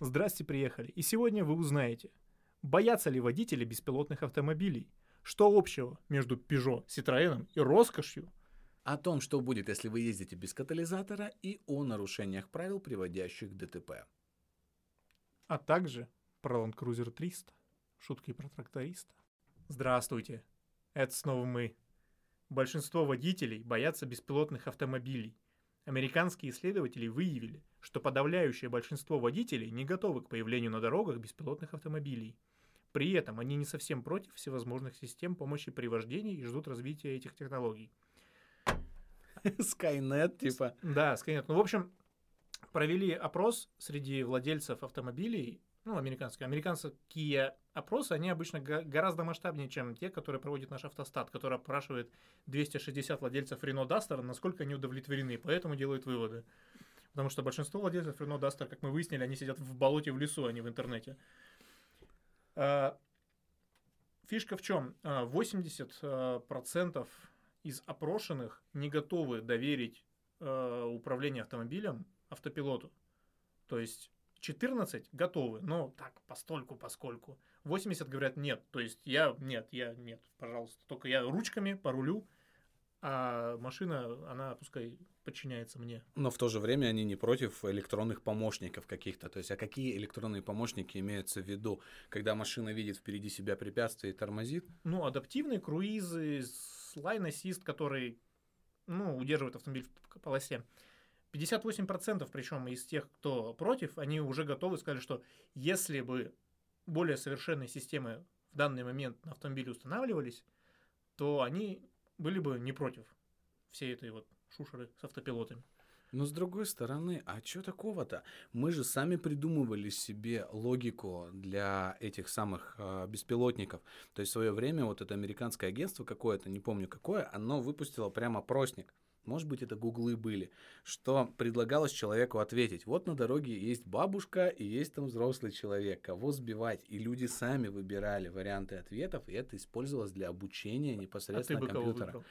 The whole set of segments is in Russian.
Здрасте, приехали. И сегодня вы узнаете, боятся ли водители беспилотных автомобилей, что общего между Peugeot, Citroёn и роскошью, О том, что будет, если вы ездите без катализатора, и о нарушениях правил, приводящих к ДТП. а также про Land Cruiser 300, шутки про тракториста. Здравствуйте, это снова мы. Большинство водителей боятся беспилотных автомобилей. Американские исследователи выявили, что подавляющее большинство водителей не готовы к появлению на дорогах беспилотных автомобилей. При этом они не совсем против всевозможных систем помощи при вождении и ждут развития этих технологий. Skynet, типа. Да, Skynet. Ну, в общем, провели опрос среди владельцев автомобилей, ну, американские. Американские опросы, они обычно гораздо масштабнее, чем те, которые проводит наш автостат, который опрашивает 260 владельцев Renault Duster, насколько они удовлетворены, поэтому делают выводы. Потому что большинство владельцев Renault Duster, как мы выяснили, они сидят в болоте в лесу, а не в интернете. А, Фишка в чем? 80% из опрошенных не готовы доверить управление автомобилем автопилоту. То есть 14 готовы, но так, постольку, поскольку. 80 говорят нет, то есть я нет, я нет, пожалуйста. Только я ручками по рулю, а машина, она пускай подчиняется мне. Но в то же время они не против электронных помощников каких-то. То есть, а какие электронные помощники имеются в виду, когда машина видит впереди себя препятствие и тормозит? Ну, адаптивные круизы, слайн ассист, который, ну, удерживает автомобиль в полосе. 58% причем из тех, кто против, они уже готовы сказали, что если бы более совершенные системы в данный момент на автомобиле устанавливались, то они были бы не против всей этой вот шушеры с автопилотами. Но с другой стороны, а что такого-то? Мы же сами придумывали себе логику для этих самых э, беспилотников. То есть в свое время вот это американское агентство какое-то, не помню какое, оно выпустило прямо опросник. Может быть, это гуглы были, что предлагалось человеку ответить. Вот на дороге есть бабушка и есть там взрослый человек, кого сбивать. И люди сами выбирали варианты ответов, и это использовалось для обучения А ты непосредственно бы кого компьютера. выбрал?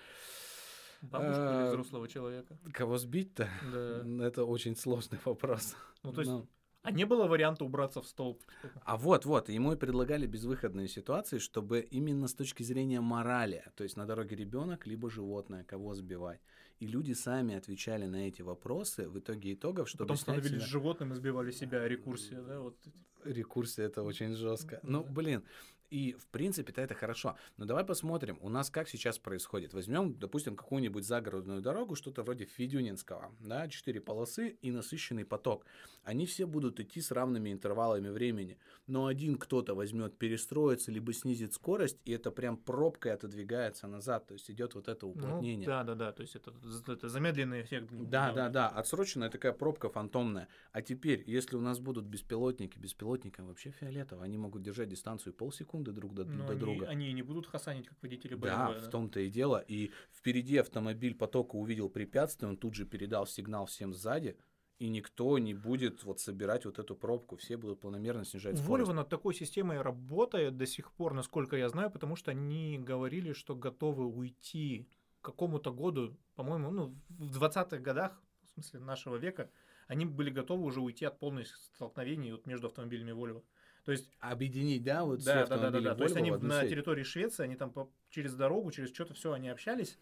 Бабушку А, или взрослого человека? Кого сбить-то? Да. Это очень сложный вопрос. Ну, то есть, Ну. а не было варианта убраться в столб? А вот, вот, ему и предлагали безвыходные ситуации, чтобы именно с точки зрения морали, то есть на дороге ребенок, либо животное, кого сбивать. И люди сами отвечали на эти вопросы в итоге итогов, чтобы Потом становились себя- животным и сбивали себя, рекурсия, да, вот. Рекурсия это очень жестко. Ну, блин, и в принципе-то это хорошо. Но давай посмотрим, у нас как сейчас происходит. Возьмем, допустим, какую-нибудь загородную дорогу, что-то вроде Федюнинского, да, четыре полосы и насыщенный поток. Они все будут идти с равными интервалами времени. Но один кто-то возьмет, перестроится, либо снизит скорость, и это прям пробкой отодвигается назад. То есть идет вот это Ну, уплотнение. да, да, да, то есть это, это замедленный эффект. Да, да, да, отсроченная такая пробка фантомная. А теперь, если у нас будут беспилотники, беспилотникам вообще фиолетово, они могут держать дистанцию полсекунды друг до, Но до они, друга. они не будут хасанить, как водители BMW. Да, в том-то и дело. И впереди автомобиль потока увидел препятствие, он тут же передал сигнал всем сзади, и никто не будет вот собирать вот эту пробку, все будут планомерно снижать скорость. Volvo над такой системой работает до сих пор, насколько я знаю, потому что они говорили, что готовы уйти к какому-то году, по-моему, ну, в 20-х годах, в смысле нашего века, они были готовы уже уйти от полных столкновений вот между автомобилями Volvo. То есть, Объединить, да, вот все да, да, да, да, да. То есть они на сеть. территории Швеции, они там по- через дорогу, через что-то все они общались,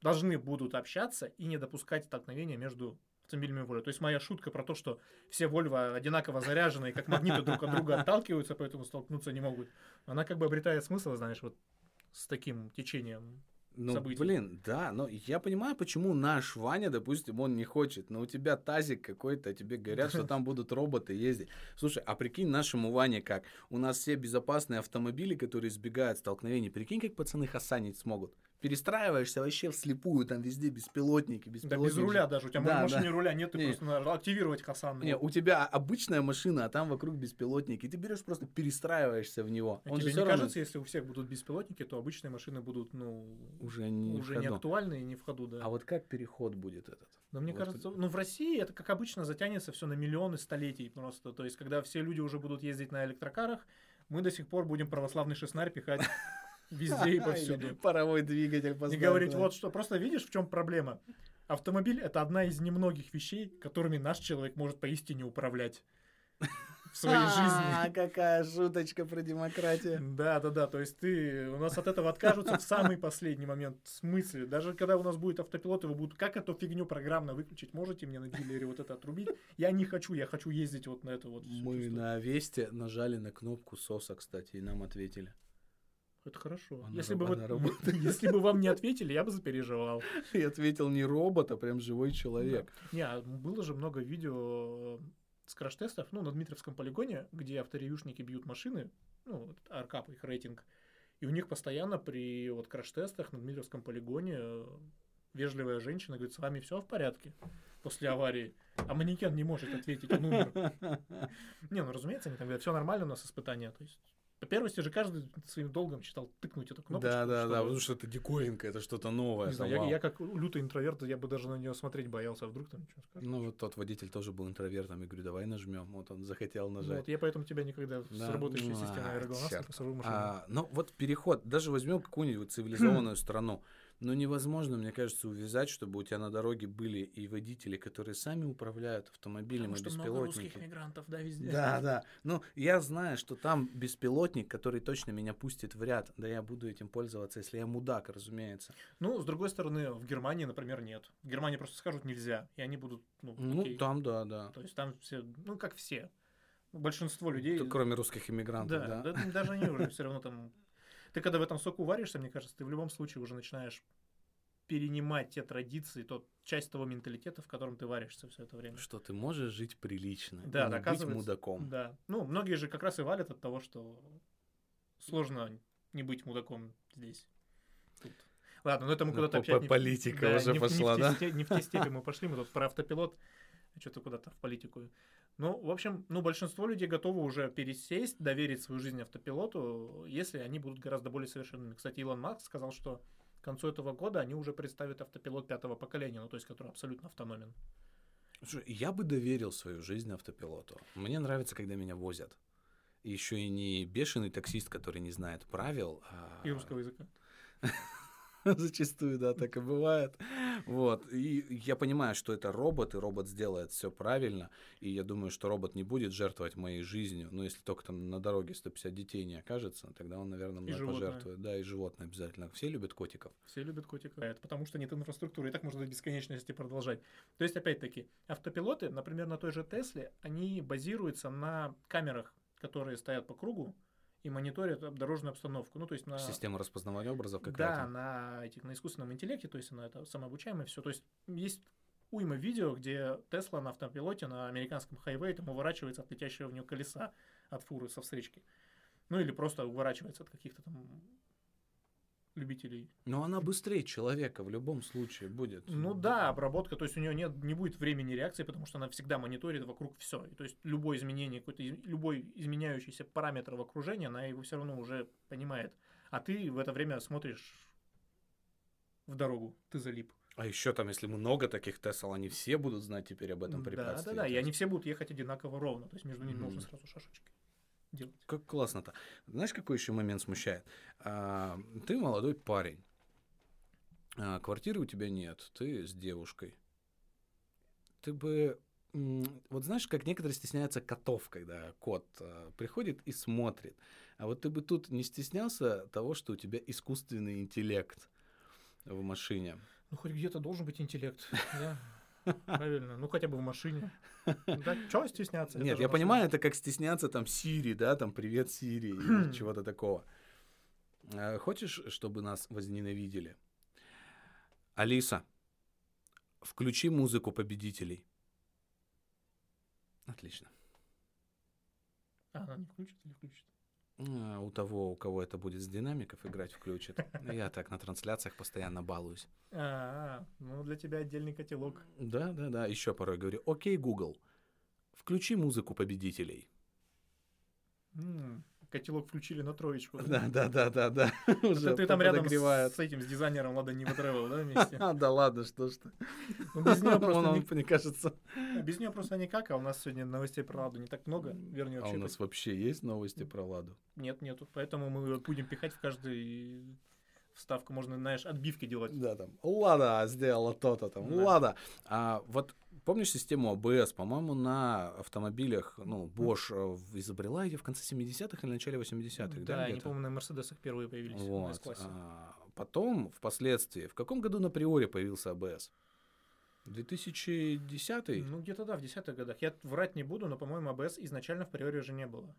должны будут общаться и не допускать столкновения между автомобилями Volvo. То есть моя шутка про то, что все Volvo одинаково заряженные, как магниты друг от друга отталкиваются, поэтому столкнуться не могут. Она как бы обретает смысл, знаешь, вот с таким течением. Ну, событий. блин, да, но я понимаю, почему наш Ваня, допустим, он не хочет, но у тебя тазик какой-то, а тебе говорят, что там будут роботы ездить. Слушай, а прикинь нашему Ване как, у нас все безопасные автомобили, которые избегают столкновений, прикинь, как пацаны хасанить смогут. Перестраиваешься вообще вслепую, там везде беспилотники, Да беспилотники. без руля даже. У тебя Да, машине да. руля нет, ты Не. просто надо активировать Хасан. Не, у тебя обычная машина, а там вокруг беспилотники. И ты берешь просто перестраиваешься в него. А Он тебе не равно кажется, если у всех будут беспилотники, то обычные машины будут, ну, уже не, уже не актуальны и не в ходу, да. А вот как переход будет этот? Но мне Вот кажется, ну в России это как обычно затянется все на миллионы столетий просто. То есть, когда все люди уже будут ездить на электрокарах, мы до сих пор будем православный шестнарь пихать везде и повсюду. Паровой двигатель И поставить, говорить, вот что, просто видишь, в чем проблема? Автомобиль это одна из немногих вещей, которыми наш человек может поистине управлять. в своей А, жизни. какая шуточка про демократию. Да, да, да. То есть ты у нас от этого откажутся в самый последний момент. В смысле? Даже когда у нас будет автопилот, его будут как эту фигню программно выключить? Можете мне на дилере вот это отрубить? Я не хочу, я хочу ездить вот на это вот. Мы на Весте нажали на кнопку СОСа, кстати, и нам ответили. Это хорошо. Она Если раб- бы, она если бы вам не ответили, я бы запереживал. И ответил не робот, а прям живой человек. Не, а было же много видео э, с краш-тестов, ну, на Дмитровском полигоне, где авторевьюшники бьют машины, ну, Аркап, их рейтинг, и у них постоянно при вот краш-тестах на Дмитровском полигоне э, вежливая женщина говорит, с вами все в порядке после аварии, а манекен не может ответить, он умер. Не, ну, разумеется, они там говорят, все нормально у нас испытания, то есть по первости же каждый своим долгом считал тыкнуть эту кнопочку. Да, да, да, потому что это диковинка, это что-то новое. Не знаю, я, я как лютый интроверт, я бы даже на нее смотреть боялся, а вдруг там что скажет. Ну, вот тот водитель тоже был интровертом. Я говорю, давай нажмем. Вот он захотел нажать. Вот, я поэтому тебя никогда с Да, работающей ну, системой аэроглонасса посажу в машину. А, ну, вот переход, даже возьмем какую-нибудь цивилизованную страну. Но невозможно, мне кажется, увязать, чтобы у тебя на дороге были и водители, которые сами управляют автомобилем, Потому и что много русских беспилотники. мигрантов, да, везде. Да, да. Ну, я знаю, что там беспилотник, который точно меня пустит в ряд. Да я буду этим пользоваться, если я мудак, разумеется. Ну, с другой стороны, в Германии, например, нет. В Германии просто скажут нельзя, и они будут, ну, Ну, окей. там, да, да. То есть там все, ну, как все. Большинство людей... Кроме русских иммигрантов, да, да. да, даже они уже все равно там... Ты когда в этом соку варишься, мне кажется, ты в любом случае уже начинаешь перенимать те традиции, тот часть того менталитета, в котором ты варишься все это время. Что ты можешь жить прилично, Да, и не быть мудаком. Да. Ну, многие же как раз и валят от того, что сложно не быть мудаком здесь. Тут. Ладно, ну это мы Ну, куда-то по- опять... не- политика да, уже не в- не в пошла, те да? Не в те степи мы пошли, мы тут про автопилот, что-то куда-то в политику. Ну, в общем, ну, большинство людей готовы уже пересесть, доверить свою жизнь автопилоту, если они будут гораздо более совершенными. Кстати, Илон Маск сказал, что к концу этого года они уже представят автопилот пятого поколения, ну, то есть, который абсолютно автономен. Слушай, я бы доверил свою жизнь автопилоту. Мне нравится, когда меня возят. Еще и не бешеный таксист, который не знает правил. а- И русского языка. Зачастую, да, так и бывает. Вот. И я понимаю, что это робот, и робот сделает все правильно. И я думаю, что робот не будет жертвовать моей жизнью. Но если только там на дороге 150 детей не окажется, тогда он, наверное, мной пожертвует. Да, и животное обязательно. Все любят котиков. Все любят котиков. Это потому что нет инфраструктуры, и так можно до бесконечности продолжать. То есть, опять-таки, автопилоты, например, на той же Тесле, они базируются на камерах, которые стоят по кругу и мониторят дорожную обстановку. Ну, то есть на... Система распознавания образов Да, какая-то. на, этих, на искусственном интеллекте, то есть она это самообучаемое все. То есть есть уйма видео, где Тесла на автопилоте на американском хайвее там уворачивается от летящего в нее колеса от фуры со встречки. Ну или просто уворачивается от каких-то там любителей Но она быстрее человека в любом случае будет. Ну да, обработка, то есть у нее нет, не будет времени реакции, потому что она всегда мониторит вокруг все. То есть любое изменение, какой-то любой изменяющийся параметр в окружении, она его все равно уже понимает. А ты в это время смотришь в дорогу, ты залип. А еще там, если много таких Тесл, они все будут знать теперь об этом да, препятствии. да, да, и То они все будут ехать одинаково ровно, то есть между ними Мгм. нужно сразу шашечки делать. Как классно-то. Знаешь, какой еще момент смущает? А, ты молодой парень. А, квартиры у тебя нет, ты с девушкой. Ты бы... Вот знаешь, как некоторые стесняются котов, когда кот а, приходит и смотрит. А вот ты бы тут не стеснялся того, что у тебя искусственный интеллект в машине. Ну хоть где-то должен быть интеллект, да? Правильно, ну хотя бы в машине. Да, чего стесняться? Нет, я понимаю, это как стесняться там Сири, да, там привет Сири или чего-то такого. А, Хочешь, чтобы нас возненавидели? Алиса, включи музыку победителей. Отлично. А, она не включит или включит? А, У того, у кого это будет с динамиков играть, включит. Я так на трансляциях постоянно балуюсь. А, ну для тебя отдельный котелок. Да, да, да. Еще порой говорю, окей, Google, включи музыку победителей. Котелок включили на троечку. Да, да, да, да, да. Уже ты там рядом с этим, с дизайнером Лада не Travel, да, вместе? А, да ладно, что ж ты. Ну, без нее просто мне кажется. без нее просто никак, а у нас сегодня новостей про Ладу не так много, вернее, А у вообще нас вообще есть новости про Ладу? нет, нету. Поэтому мы будем пихать в каждую вставку. Можно, знаешь, отбивки делать. Да, там, Лада сделала то-то там, Да. Лада. А вот помнишь систему ABS? По-моему, на автомобилях, ну, Bosch э, изобрела ее в конце 70-х или начале 80-х, да? Да, они, по-моему, на Мерседесах первые появились Вот. S-классе. а, потом, впоследствии, в каком году на Приоре появился ABS? 2010 Ну, где-то да, в десятых годах. Я врать не буду, но, по-моему, АБС изначально в приоре же не было.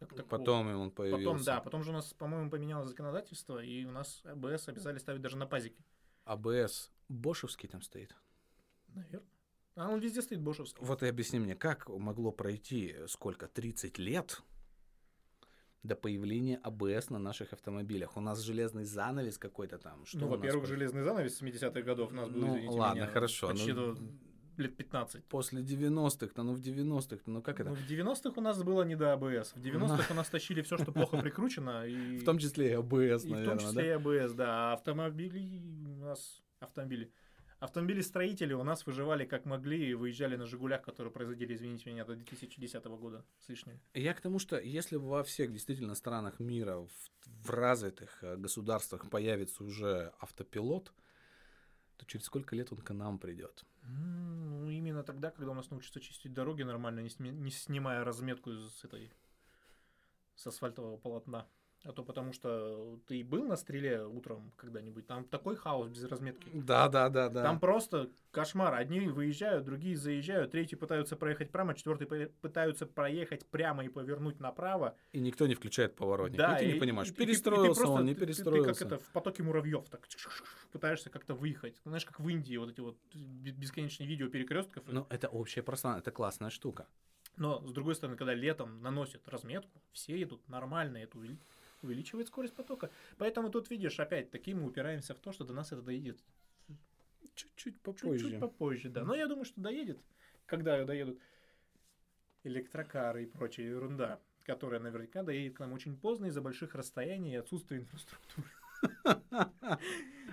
Как такого. Потом он появился. Потом, да, потом же у нас, по-моему, поменялось законодательство, и у нас АБС обязали ставить даже на пазике. АБС бошевский там стоит. Наверное. А он везде стоит бошевский. Вот и объясни мне, как могло пройти сколько, 30 лет до появления АБС на наших автомобилях? У нас железный занавес какой-то там. Что ну, нас во-первых, было? железный занавес 70-х годов у нас был, Ну, извините ладно, меня, хорошо, почти ну, до лет 15. После 90-х, ну в 90-х, ну как это? Ну, в 90-х у нас было не до АБС. В 90-х у нас тащили все, что плохо прикручено. И... В том числе и АБС, И наверное, в том числе и АБС, да. А автомобили у нас... Автомобили. Автомобили-строители у нас выживали как могли и выезжали на «Жигулях», которые производили, извините меня, до 2010 года с лишним. да? Я к тому, что если во всех действительно странах мира, в, в развитых э, государствах появится уже автопилот, то через сколько лет он к нам придет? Ну, именно тогда, когда у нас научатся чистить дороги нормально, не, сме- не снимая разметку с этой с асфальтового полотна. А то потому что ты был на стреле утром когда-нибудь, там такой хаос без разметки. Да, да, да, да. Там просто кошмар. Одни выезжают, другие заезжают, третьи пытаются проехать прямо, четвертые по- пытаются проехать прямо и повернуть направо. И никто не включает поворотник. Да, и ты и- не понимаешь, и- ты- и ты перестроился просто- он, не ты- ты- перестроился. Ты, как это в потоке муравьев так пытаешься как-то выехать. Знаешь, как в Индии вот эти вот бе- бесконечные видео перекрестков. Ну, это общее пространство, это классная штука. Но с другой стороны, когда летом наносят разметку, все едут нормально, увели- увеличивает скорость потока. Поэтому тут видишь, опять таки мы упираемся в то, что до нас это доедет Чуть-чуть попозже. Чуть-чуть попозже, да. Но я думаю, что доедет, когда доедут электрокары и прочая ерунда, которая наверняка доедет к нам очень поздно из-за больших расстояний и отсутствия инфраструктуры.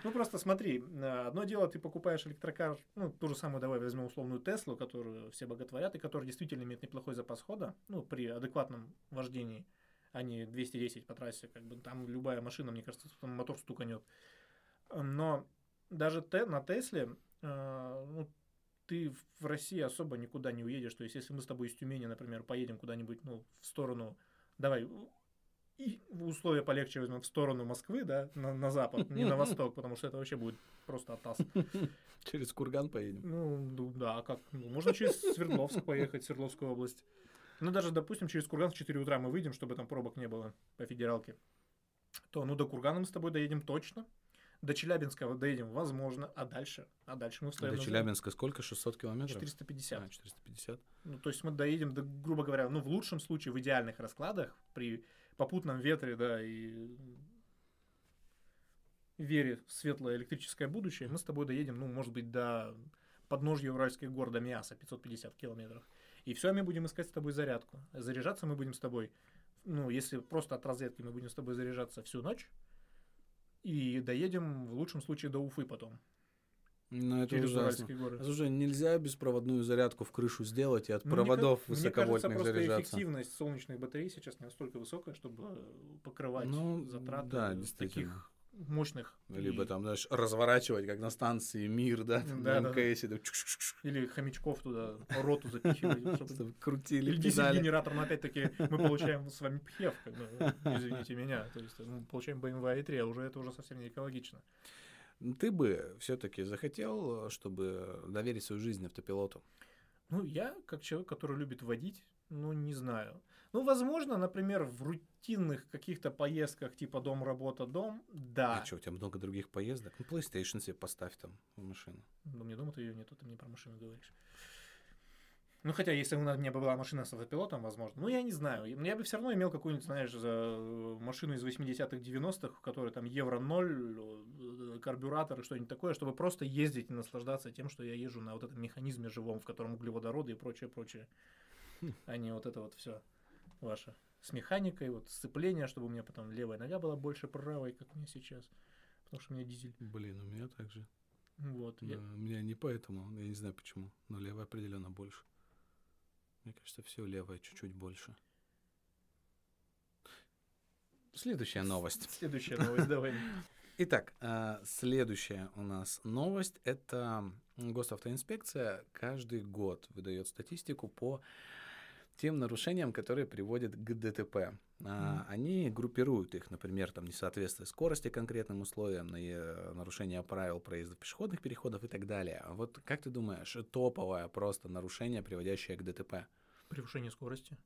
Ну просто смотри, э, одно дело, ты покупаешь электрокар, ну ту же самую, давай возьмем условную Теслу, которую все боготворят, и которая действительно имеет неплохой запас хода, ну при адекватном вождении, а не 210 по трассе, как бы там любая машина, мне кажется, там мотор стуканет. Но даже те, на Тесле э, ну, ты в России особо никуда не уедешь. То есть, если мы с тобой из Тюмени, например, поедем куда-нибудь, ну, в сторону, давай, и условия полегче возьмем в сторону Москвы, да, на, на запад, не на восток, потому что это вообще будет просто атас. Через курган поедем. Ну, да, а как? Ну, можно через Свердловск поехать, Свердловскую область. Ну, даже, допустим, через Курган в 4 утра мы выйдем, чтобы там пробок не было по федералке. То, ну, до Кургана мы с тобой доедем точно. До Челябинска доедем, возможно. А дальше? А дальше мы встаем До Челябинска сколько? 600 километров? 450. А, 450. Ну, то есть мы доедем, до, грубо говоря, ну, в лучшем случае, в идеальных раскладах, при попутном ветре, да, и вере в светлое электрическое будущее, мы с тобой доедем, ну, может быть, до подножья Уральских гор, до Миаса, 550 километров. И все, мы будем искать с тобой зарядку. Заряжаться мы будем с тобой, ну, если просто от розетки мы будем с тобой заряжаться всю ночь, и доедем в лучшем случае до Уфы потом, Ну, это через ужасно. Горы. Слушай, нельзя беспроводную зарядку в крышу сделать и от Ну, мне проводов Мне кажется, высоковольтных просто заряжаться. эффективность солнечных батарей сейчас не настолько высокая, чтобы покрывать Ну, затраты да, таких. Мощных. Либо и- там, знаешь, разворачивать, как на станции Мир, да, там Да, на да, да. Или хомячков туда, роту запихивать, чтобы... крутили Или но опять-таки мы получаем с вами пхев, как бы, извините меня. То есть мы получаем BMW i3, а уже это уже совсем не экологично. Ты бы все-таки захотел, чтобы доверить свою жизнь автопилоту? Ну, я, как человек, который любит водить, ну, не знаю. Ну, возможно, например, в рутинных каких-то поездках, типа дом-работа-дом, да. А что, у тебя много других поездок? Ну, PlayStation себе поставь там в машину. Ну, мне дома-то ее нету, ты мне про машину говоришь. Ну, хотя, если у меня бы была машина с автопилотом, возможно. Ну, я не знаю. Я- бы все равно имел какую-нибудь, знаешь, э, машину из 80-х, 90-х, в которой там евро 0, карбюратор и что-нибудь такое, чтобы просто ездить и наслаждаться тем, что я езжу на вот этом механизме живом, в котором углеводороды и прочее, прочее. А не вот это вот все ваше. С механикой, вот сцепление, чтобы у меня потом левая нога была больше правой, как у меня сейчас. Потому что у меня дизель. Блин, у меня так же. Вот. я- Да, У меня не поэтому, я не знаю почему, но левая определенно больше. Мне кажется, все левое чуть-чуть больше. Следующая новость. Следующая новость, давай. Итак, э, следующая у нас новость это госавтоинспекция каждый год выдает статистику по тем нарушениям, которые приводят к ДТП. А, Они группируют их, например, там несоответствие скорости конкретным условиям, э, нарушение правил проезда пешеходных переходов и так далее. А Вот как ты думаешь, топовое просто нарушение, приводящее к ДТП? Превышение скорости.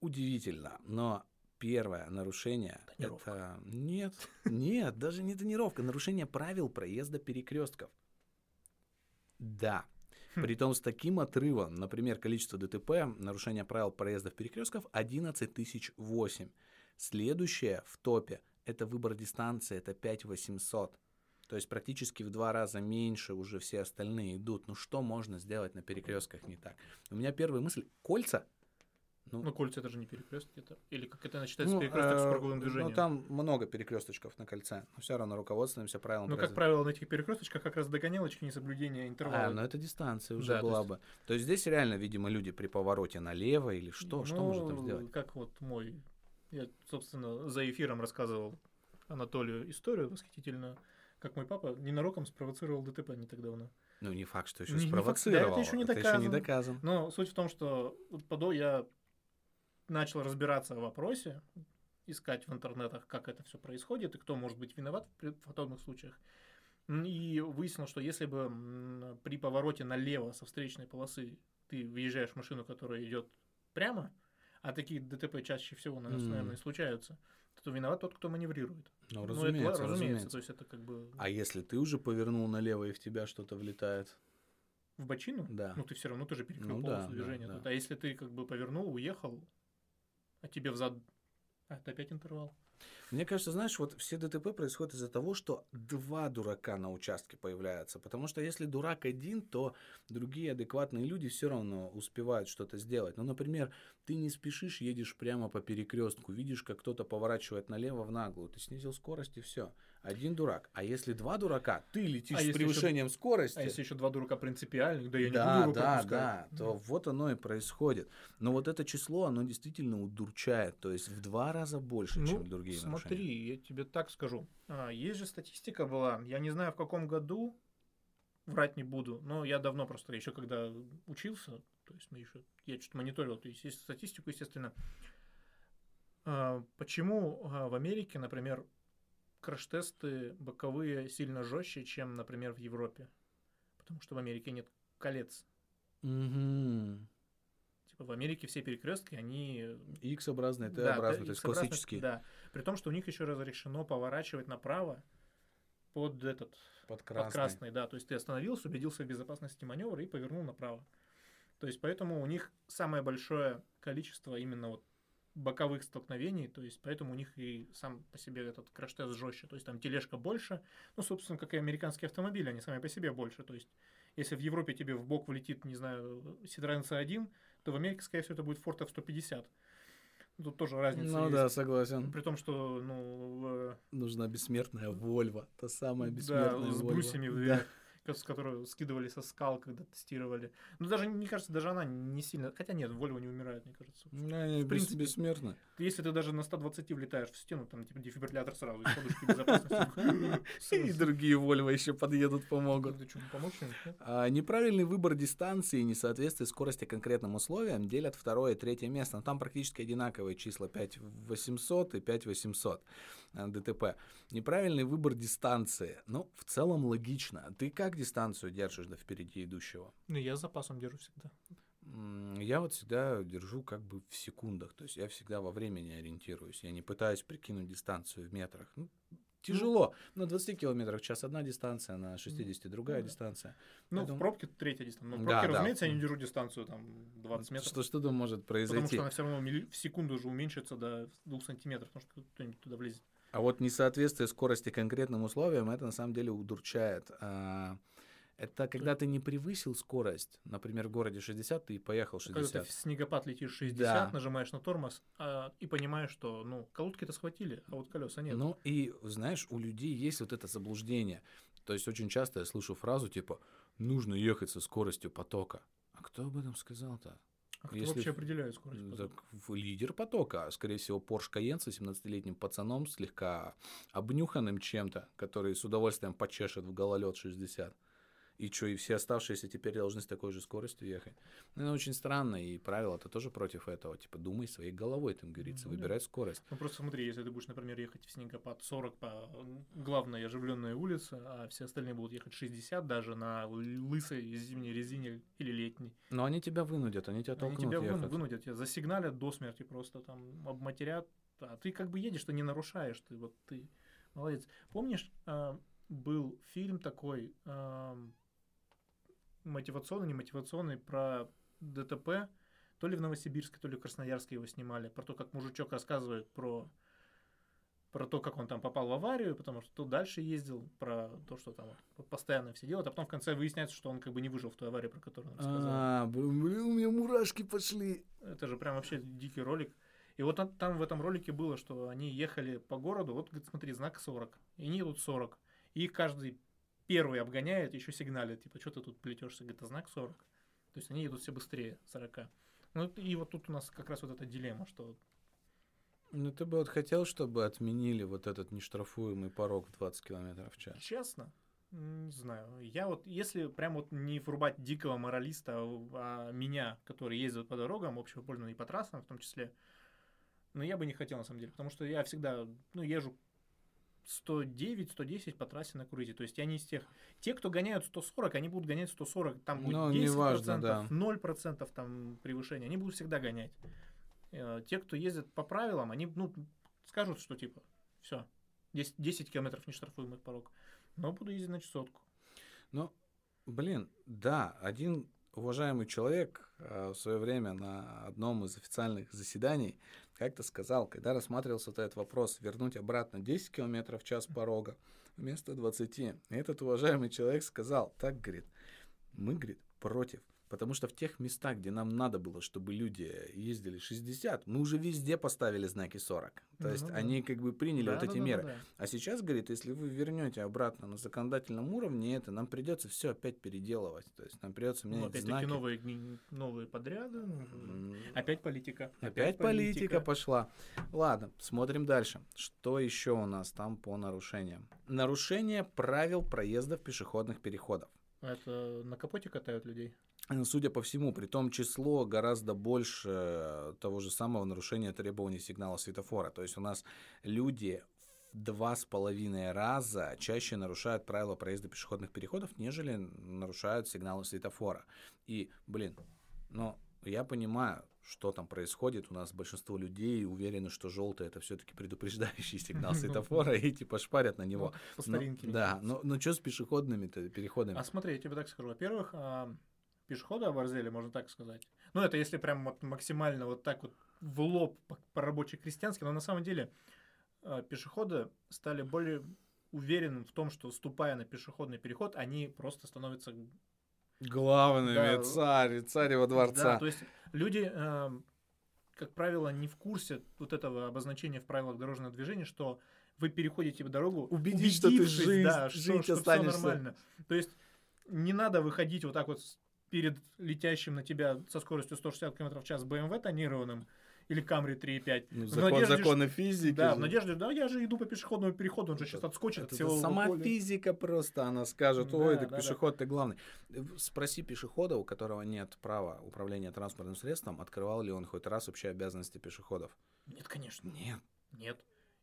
Удивительно, но первое нарушение Тонировка. это нет, нет, даже не тонировка, нарушение правил проезда перекрестков. Да. Притом с таким отрывом, например, количество ДТП, нарушение правил проездов перекрестков 11 тысяч 8. Следующее в топе это выбор дистанции, это 5800. То есть практически в два раза меньше уже все остальные идут. Ну что можно сделать на перекрестках не так? У меня первая мысль, кольца? Ну, Ну, кольца это же не перекрестки, это. Или как это считается ну, перекресток с э, круговым движением. Ну, там много перекресточков на кольце. Но все равно руководствуемся правилам. Ну, как правило, на этих перекресточках как раз догонялочки, несоблюдение интервала. А, ну это дистанция уже Да, то была есть- бы. То есть здесь реально, видимо, люди при повороте налево или что? что можно там Ну, сделать? Как вот мой, я, собственно, за эфиром рассказывал Анатолию историю восхитительную, как мой папа ненароком спровоцировал ДТП не так давно. Ну, не факт, что еще Не- не факт, да, это спровоцировал. еще не это еще не доказано. доказан. Но суть в том, что подо я начал разбираться в вопросе, искать в интернетах, как это все происходит и кто может быть виноват в подобных случаях. И выяснил, что если бы при повороте налево со встречной полосы ты въезжаешь в машину, которая идет прямо, а такие ДТП чаще всего, наверное, и случаются, то виноват тот, кто маневрирует. Ну, Ну, это разумеется, разумеется, разумеется. то есть это как бы А если ты уже повернул налево и в тебя что-то влетает? в бочину, Да. ну ты все равно тоже перекрыл Ну полосу да, да, движения. да. тут. А если ты как бы повернул, уехал, а тебе взад... А, это опять интервал. Мне кажется, знаешь, вот все ДТП происходят из-за того, что два дурака на участке появляются. Потому что если дурак один, то другие адекватные люди все равно успевают что-то сделать. Ну, например, ты не спешишь, едешь прямо по перекрестку, видишь, как кто-то поворачивает налево в наглую, ты снизил скорость и все. Один дурак. А если два дурака, ты летишь А с превышением скорости. А если еще два дурака принципиальных, да я не да, буду его да, пропускать. да, то вот оно и происходит. Но вот это число, оно действительно удурчает, то есть в два раза больше, Ну, чем другие смотри, нарушения. я тебе так скажу. А, есть же статистика была, я не знаю в каком году, врать не буду, но я давно просто, еще когда учился, то есть мы еще, я что-то мониторил, то есть есть статистику, естественно. А, почему а, в Америке, например, краш-тесты боковые сильно жестче, чем, например, в Европе? Потому что в Америке нет колец. Мгм. Типа в Америке все перекрестки, они X-образные, Да, Т-образные, то есть классические. Да. При том, что у них еще разрешено поворачивать направо под этот Под под красный. красный, да. То есть ты остановился, убедился в безопасности маневра и повернул направо. То есть поэтому у них самое большое количество именно вот боковых столкновений, то есть поэтому у них и сам по себе этот краш-тест жестче. То есть там тележка больше, ну, собственно, как и американские автомобили, они сами по себе больше. То есть если в Европе тебе в бок влетит, не знаю, Citroёn C1, то в Америке, скорее всего, это будет Ford F-150. Тут тоже разница Ну есть. да, согласен. При том, что, ну, в- Нужна бессмертная Вольва. Та самая да, бессмертная с Вольва. брусьями, Да. да. С которой скидывали со скал, когда тестировали. Ну, даже, мне кажется, даже она не сильно... Хотя нет, Вольво не умирает, мне кажется. Они В принципе. бессмертны. Если ты даже на 120 влетаешь в стену, там, типа, дефибриллятор сразу из подушки безопасности. И другие Вольво еще подъедут, помогут. Ты что, помочь им? нет? А, неправильный выбор дистанции и несоответствие скорости конкретным условиям делят второе и третье место. Но там практически одинаковые числа 5800 и 5800 а, ДТП. Неправильный выбор дистанции. Ну, в целом логично. Ты как дистанцию держишь до впереди идущего? Ну, я с запасом держу всегда. Я вот всегда держу как бы в секундах, то есть я всегда во времени ориентируюсь, я не пытаюсь прикинуть дистанцию в метрах. Ну, тяжело. На 20 километрах в час одна дистанция, на 60 другая Ну да. дистанция. Ну, Поэтому- в пробке третья дистанция. Ну, в Да, пробке, да. разумеется, я не держу дистанцию, там, 20 метров. Что, что там может Потому произойти? что она все равно в секунду уже уменьшится до 2 сантиметров, потому что кто-нибудь туда влезет. А вот несоответствие скорости конкретным условиям, это на самом деле удурчает. А, Это когда ты не превысил скорость, например, в городе 60, ты поехал Когда 60. ты в снегопад летишь 60, Да. нажимаешь на тормоз а, и понимаешь, что ну колодки-то схватили, а вот колеса нет. Ну и, знаешь, у людей есть вот это заблуждение. То есть очень часто я слышу фразу типа «нужно ехать со скоростью потока». А кто об этом сказал-то? А кто если вообще определяет скорость? потока? Так, в- лидер потока, а, скорее всего, Porsche Cayenne с 17-летним пацаном, слегка обнюханным чем-то, который с удовольствием почешет в гололед 60. И что, и все оставшиеся теперь должны с такой же скоростью ехать? Ну, это очень странно, и правила-то тоже против этого. Типа, думай своей головой, там говорится, да. выбирай скорость. Ну просто смотри, если ты будешь, например, ехать в снегопад 40 по главной оживленной улице, а все остальные будут ехать 60 даже на лысой зимней резине или летней, Но они тебя вынудят, они тебя они толкнут тебя вын- ехать. вынудят, тебя засигналят до смерти просто, там обматерят, а ты как бы едешь, ты не нарушаешь, ты вот ты молодец. Помнишь, а, был фильм такой мотивационный, не мотивационный про ДТП, то ли в Новосибирске, то ли в Красноярске его снимали, про то, как мужичок рассказывает про про то, как он там попал в аварию, потому что тут дальше ездил, про то, что там постоянно все делают, а потом в конце выясняется, что он как бы не выжил в той аварии, про которую он рассказал. А, блин, у меня мурашки пошли. Это же прям вообще дикий ролик. И вот там, там в этом ролике было, что они ехали по городу, вот, говорит, смотри, знак 40, и они идут 40. И их каждый первый обгоняет, еще сигналит, типа, что ты тут плетешься, говорит, а знак 40. То есть они идут все быстрее 40. Ну и вот тут у нас как раз вот эта дилемма, что Ну, ты бы вот хотел, чтобы отменили вот этот нештрафуемый порог в 20 километров в час? честно, не знаю. Я вот, если прям вот не врубать дикого моралиста, а меня, который ездит по дорогам общего пользования и по трассам в том числе, ну, я бы не хотел, на самом деле, потому что я всегда, ну, езжу 109-110 по трассе на круизе. То есть я не из тех... Те, кто гоняют 140, они будут гонять 140, там будет Ну, 10%, неважно, да. 0% там превышения, они будут всегда гонять. Э, Те, кто ездит по правилам, они, ну, скажут, что типа, все, 10, 10 километров не штрафуемый порог. Но буду ездить на часотку. Ну, блин, да, один уважаемый человек э, в свое время на одном из официальных заседаний как-то сказал, когда рассматривался вот этот вопрос, вернуть обратно 10 километров в час порога вместо 20. И этот уважаемый человек сказал, так, говорит, мы, говорит, против. Потому что в тех местах, где нам надо было, чтобы люди ездили 60, мы уже везде поставили знаки 40. То Ну есть да. они как бы приняли Да, вот да, эти да, да, меры. да. А сейчас, говорит, если вы вернете обратно на законодательном уровне это, нам придется все опять переделывать. То есть нам придется Ну, менять опять-таки знаки. новые, новые подряды. ну, Опять политика. Опять политика пошла. Ладно, смотрим дальше. Что еще у нас там по нарушениям? Нарушение правил проезда в пешеходных переходов. Это на капоте катают людей. Э, Судя по всему, при том число гораздо больше э, того же самого нарушения требований сигнала светофора. То есть у нас люди два с половиной раза чаще нарушают правила проезда пешеходных переходов, нежели нарушают сигналы светофора. И, блин, ну, я понимаю, что там происходит. У нас большинство людей уверены, что желтый это все-таки предупреждающий сигнал Ну, светофора и типа шпарят на него. Ну, по Но- старинке. да, но, но что с пешеходными-то переходами? А смотри, я тебе так скажу. Во-первых, а, пешеходы оборзели, можно так сказать. Ну, это если прям вот максимально вот так вот в лоб по- по-рабоче-крестьянски, но на самом деле а, пешеходы стали более уверенным в том, что ступая на пешеходный переход, они просто становятся... Главными Да. царь, царева дворца. Да, то есть люди, а, как правило, не в курсе вот этого обозначения в правилах дорожного движения, что вы переходите дорогу, Убедись, что ты убедившись, жить- да, что, жить что всё останешься. нормально. То есть не надо выходить вот так вот перед летящим на тебя со скоростью 160 км в час BMW тонированным или Camry 3.5. Ну, закон, надежде, законы физики. Да, же. в надежде, да, я же иду по пешеходному переходу, он же сейчас отскочит от Это всего сама поля. физика просто, она скажет, Да, ой, так да, да. пешеход ты главный. Э, Спроси пешехода, у которого нет права управления транспортным средством, открывал ли он хоть раз вообще обязанности пешеходов. Нет, конечно, Нет. нет.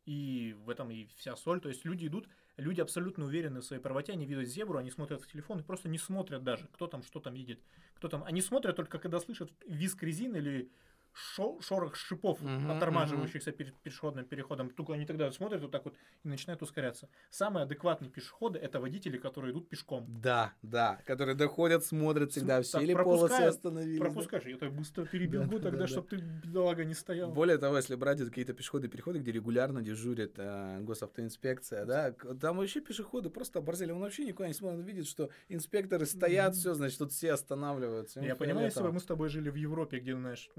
И в этом и вся соль. То есть люди идут, люди абсолютно уверены в своей правоте, они видят зебру, они смотрят в телефон и просто не смотрят даже, кто там, что там едет, кто там. Они смотрят только когда слышат визг резин или шо- шорох шипов, Мгм, оттормаживающихся перед пешеходным переходом. Только они тогда смотрят вот так вот и начинают ускоряться. Самые адекватные пешеходы это водители, которые идут пешком. Да, да, которые доходят, смотрят всегда, все так, ли полосы остановились. да. Пропускаешь, я так быстро перебегу Да, да, тогда, да. чтобы ты, бедолага, не стоял. Более того, если брать какие-то пешеходные переходы, где регулярно дежурит э, госавтоинспекция, да, там вообще пешеходы просто оборзели. Он вообще никуда не смотрит, он видит, что инспекторы стоят, Мгм. все, значит, тут все останавливаются. Я понимаю, если бы мы с тобой жили в Европе, где, знаешь,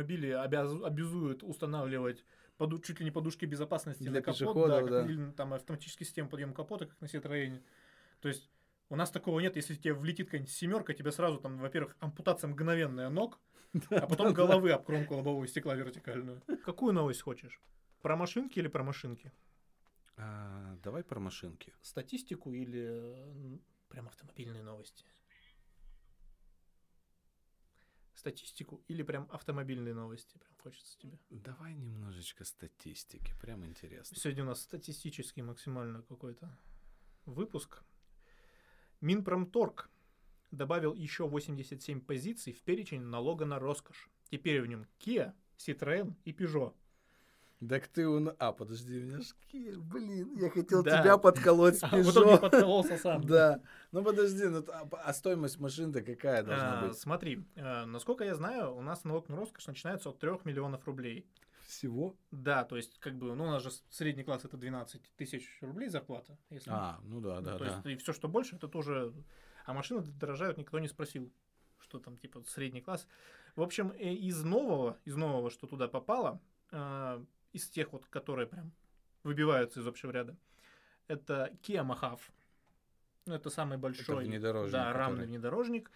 автомобили обяз- обязуют устанавливать поду- чуть ли не подушки безопасности Для на капот, пешеходов, как- да. или там автоматическая система подъема капота, как на Citroёn. То есть у нас такого нет, если тебе влетит какая-нибудь семерка, тебе сразу там, во-первых, ампутация мгновенная ног, а потом головы об кромку лобового стекла вертикальную. Какую новость хочешь? Про машинки или про машинки? А, давай про машинки. Статистику или Прям автомобильные новости. Статистику или прям автомобильные новости? Прям хочется тебе. Давай немножечко статистики, прям интересно. Сегодня у нас статистический максимально какой-то выпуск. Минпромторг добавил еще 87 позиций в перечень налога на роскошь. Теперь в нем Kia, Citroën и Peugeot. Так ты на- А, подожди, у меня Kia, блин, я хотел Да. тебя подколоть с А в итоге Peugeot. подкололся сам. Да. Ну подожди, ну а, а стоимость машин-то какая должна А, быть? Смотри, э, насколько я знаю, у нас налог на роскошь начинается от 3 миллионов рублей. Всего? Да, то есть, как бы, ну, у нас же средний класс это 12 тысяч рублей зарплата. Если... А, ну да, Ну, да, то да. есть, и все, что больше, это тоже... А машины дорожают, никто не спросил, что там, типа, средний класс. В общем, э, из нового, из нового, что туда попало, э, из тех вот, которые прям выбиваются из общего ряда, это Kia Mahav. Ну, это самый большой... внедорожник, Да, рамный который- внедорожник.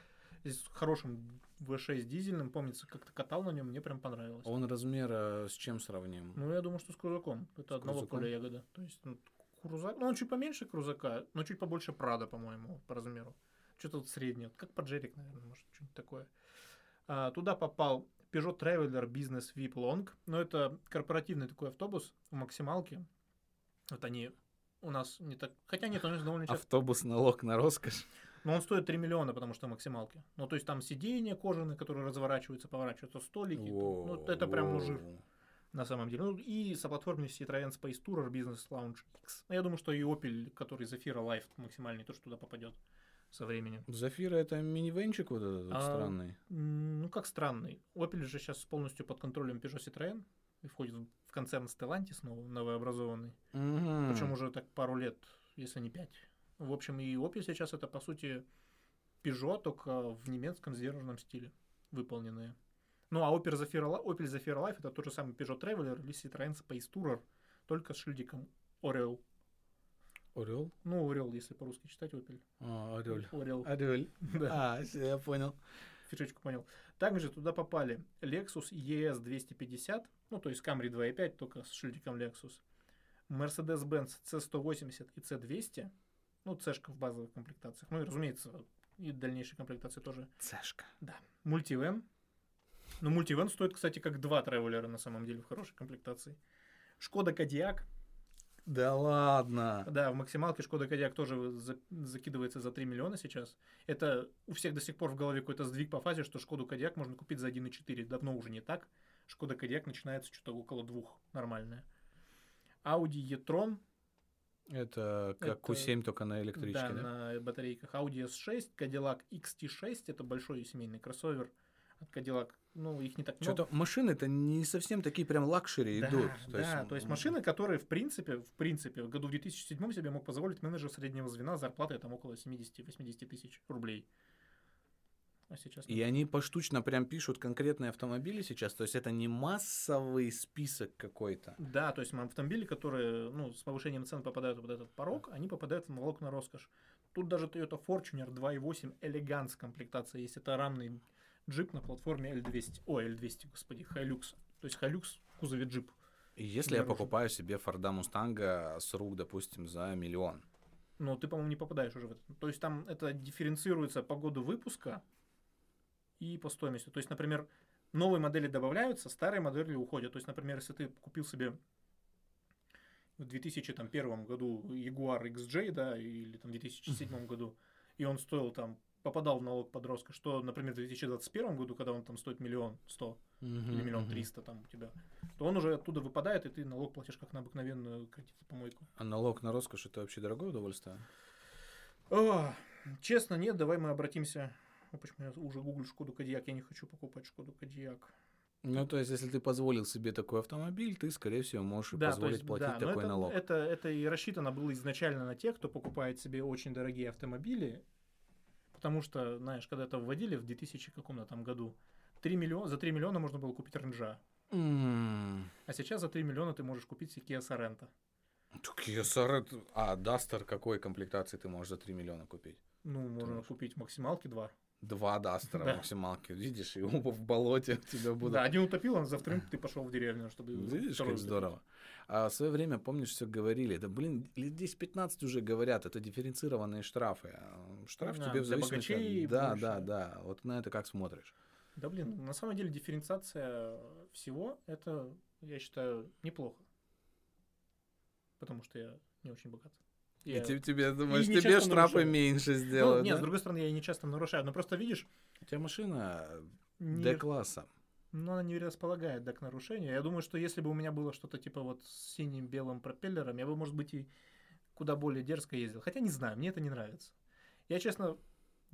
С хорошим V6 дизельным. Помнится, как-то катал на нем, мне прям понравилось. Он размера с чем сравним? Ну, я думаю, что с крузаком. Это С одного крузаком? поля ягода. То есть, ну, крузак, ну, он чуть поменьше крузака, но чуть побольше Прада, по-моему, по размеру. Что-то вот среднее, как поджерик, наверное, может, что-нибудь такое. А, туда попал Peugeot Traveler Business VIP Long. Но это корпоративный такой автобус в максималке. Вот они у нас не так... Хотя нет, он довольно часто... Автобус налог на роскошь. Но он стоит 3 миллиона, потому что максималки. Ну, то есть там сиденья кожаные, которые разворачиваются, поворачиваются, столики. Ну, это прям Воу. на самом деле. Ну, и соплатформенный Citroёn Space Tourer Business Lounge X. Ну, Я думаю, что и Opel, который Zafira Life максимальный, тоже туда попадет со временем. Зафира это минивенчик вот этот А, странный. Ну, как странный. Opel же сейчас полностью под контролем Peugeot Citroën и входит в концерн Stellantis новый, новообразованный. Мгм. Причем уже так пару лет, если не пять. В общем, и Opel сейчас это, по сути, Peugeot, только в немецком сдержанном стиле выполненные. Ну, а Opel Zafira, Opel Zafira Life это тот же самый Peugeot Traveler или Citroёn Space Tourer, только с шильдиком Орел. Орел? Ну, Орел, если по-русски читать, Opel. А, Орел. Орел. Орел. Да, А, я понял. фишечку понял. Также туда попали Lexus ES 250, ну, то есть Camry 2.5, только с шильдиком Lexus. Mercedes-Benz C180 и C200, ну, C-шка в базовых комплектациях. Ну, и, разумеется, и дальнейшие комплектации тоже. Цешка. Да. Мультивен. Ну, мультивен стоит, кстати, как два тревелера на самом деле в хорошей комплектации. Шкода Кодиак. Да ладно. Да, в максималке Шкода Кодиак тоже за- закидывается за 3 миллиона сейчас. Это у всех до сих пор в голове какой-то сдвиг по фазе, что Шкоду Кодиак можно купить за 1,4. Давно уже не так. Шкода Кодиак начинается что-то около двух. Нормальная. Audi e-tron. Это как Это- Q7, только на электричке, да, да? на батарейках. Audi S6, Cadillac XT6. Это большой семейный кроссовер Cadillac. Ну, их не так много. Что-то машины-то не совсем такие прям luxury Да, идут. да, то есть машины, которые в принципе, в принципе, в году в 2007 себе мог позволить менеджер среднего звена зарплатой там около 70-80 тысяч рублей. А сейчас... И они поштучно прям пишут конкретные автомобили сейчас, то есть это не массовый список какой-то. Да, то есть автомобили, которые ну, с повышением цен попадают в вот этот порог, они попадают в налог на роскошь. Тут даже Toyota Fortuner 2.8 Elegance комплектация есть. Это рамный джип на платформе L200. Ой, L200, господи, Hilux. То есть Hilux в кузове джип. И если я покупаю себе Форда Мустанга с рук, допустим, за миллион, Но ты, по-моему, не попадаешь уже в это. То есть там это дифференцируется по году выпуска и по стоимости. То есть, например, новые модели добавляются, старые модели уходят. То есть, например, если ты купил себе в 2001 году Jaguar XJ, да, или там в 2007 году, и он стоил там, попадал в налог под роскошь, что, например, в 2021 году, когда он там стоит миллион сто или миллион триста там у тебя, то он уже оттуда выпадает, и ты налог платишь как на обыкновенную кредит-помойку. А налог на роскошь это вообще дорогое удовольствие? О, честно, нет, давай мы обратимся. Ну, почему я уже гуглю Шкоду Кодиак, я не хочу покупать Шкоду Кодиак. Ну, то есть, если ты позволил себе такой автомобиль, ты, скорее всего, можешь Да, позволить есть, платить да, но такой это, налог. Это, это и рассчитано было изначально на тех, кто покупает себе очень дорогие автомобили, потому что, знаешь, когда это вводили в 2000 каком-то там году, 3 миллиона, за 3 миллиона можно было купить ренжа, М, а сейчас за 3 миллиона ты можешь купить себе Kia Sorento. Я Sorento- А, Дастер какой комплектации ты можешь за 3 миллиона купить? Ну, можно можешь. купить максималки 2. Два Дастера Да. максималки. Видишь, и оба в болоте у тебя будут. Да, один утопил, а за вторым ты пошел в деревню, чтобы... Видишь, второй как здорово. А в свое время, помнишь, все говорили, да блин, лет 10-15 уже говорят, это дифференцированные штрафы. А Штраф Да, тебе в зависимости... богачей Да, больше. да, да. Вот на это как смотришь? Да блин, на самом деле дифференциация всего, это, я считаю, неплохо. Потому что я не очень богат. И Я- тебе, тебе, думаешь, не тебе штрафы нарушаю. меньше Ну, сделают, нет, да? с другой стороны, я и не часто нарушаю. Но просто видишь, У тебя машина не, D-класса. ну, она не располагает да, к нарушению. Я думаю, что если бы у меня было что-то типа вот с синим белым пропеллером, я бы, может быть, и куда более дерзко ездил. Хотя не знаю, мне это не нравится. Я, честно,